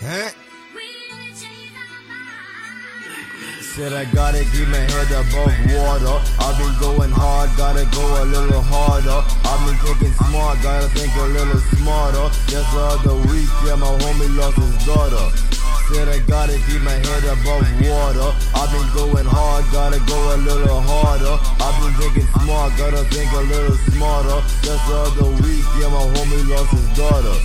Hein? Said I gotta keep my head above water. I've been going hard, gotta go a little harder. I've been thinking smart, gotta think a little smarter. Just the other week, yeah, my homie lost his daughter. Said I gotta keep my head above water. I've been going hard, gotta go a little harder. I've been thinking smart, gotta think a little smarter. Just the other week, yeah, my homie lost his daughter.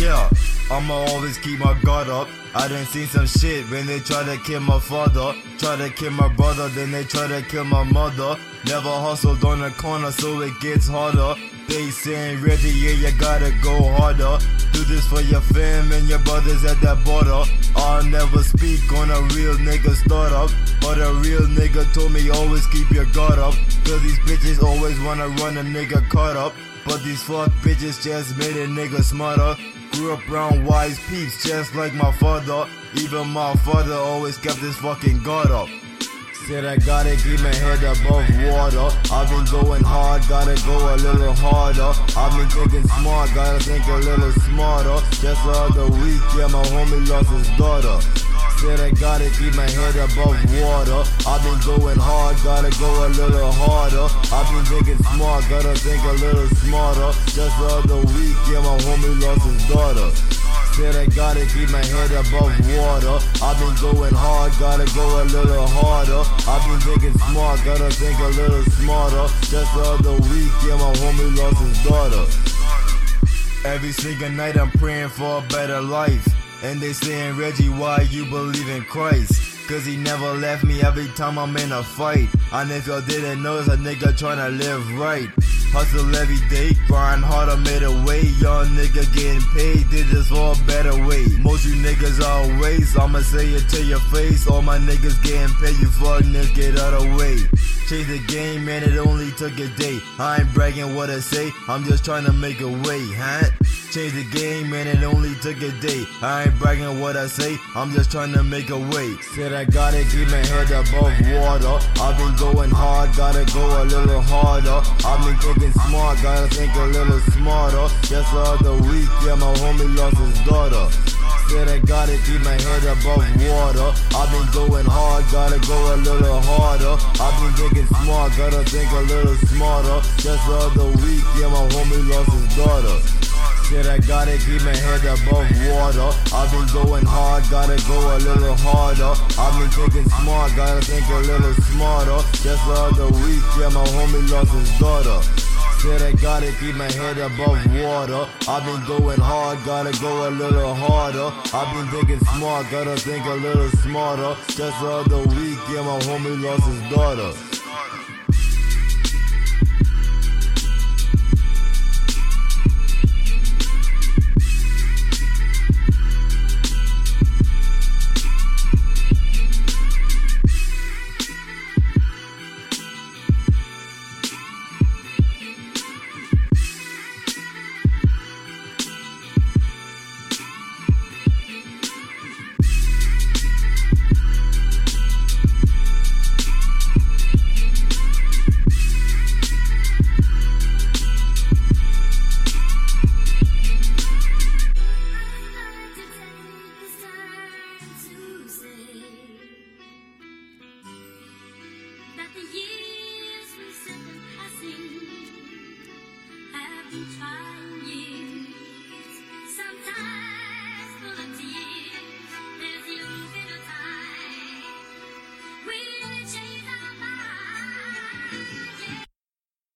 Yeah. I'ma always keep my guard up. I done seen some shit when they try to kill my father. Try to kill my brother, then they try to kill my mother. Never hustled on the corner, so it gets harder. They saying, Reggie, yeah, you gotta go harder. Do this for your fam and your brothers at that border. I'll never speak on a real nigga startup. But a real nigga told me always keep your guard up. Cause these bitches always wanna run a nigga caught up. But these fuck bitches just made a nigga smarter. Grew up around wise peeps just like my father. Even my father always kept his fucking guard up. Said I gotta keep my head above water. I've been going hard, gotta go a little harder. I've been thinking smart, gotta think a little smarter. Just the other week, yeah, my homie lost his daughter. Said I gotta keep my head above water. I've been going hard, gotta go a little harder. I've been thinking smart, gotta think a little smarter. Just the other week, yeah, my homie lost his daughter. Said I gotta keep my head above water. I've been going hard, gotta go a little harder. I've been thinking smart, gotta think a little smarter. Just the other week, yeah, my homie lost his daughter. Every single night I'm praying for a better life. And they saying, Reggie, why you believe in Christ? Cause he never left me every time I'm in a fight. And if y'all didn't know, it's a nigga tryna live right. Hustle every day, grind harder, made a way. Young nigga getting paid, did this for a better way. Most you niggas waste, I'ma say it to your face. All my niggas getting paid, you fuck niggas get out of way. Change the game, man, it only took a day. I ain't bragging what I say, I'm just trying to make a way, huh? Change the game, and it only took a day. I ain't bragging what I say, I'm just trying to make a way. Said I gotta keep my head above water. I've been going hard, gotta go a little harder. I've been thinking smart, gotta think a little smarter. Just the other week, yeah, my homie lost his daughter. Said I gotta keep my head above water. I've been going hard, gotta go a little harder. I've been thinking smart, gotta think a little smarter. Just the other week, yeah, my homie lost his daughter. Said I gotta keep my head above water. I've been going hard, gotta go a little harder. I've been thinking smart, gotta think a little smarter. Just the other week, yeah, my homie lost his daughter. Said I gotta keep my head above water. I've been going hard, gotta go a little harder. I've been thinking smart, gotta think a little smarter. Just the other week, yeah, my homie lost his daughter.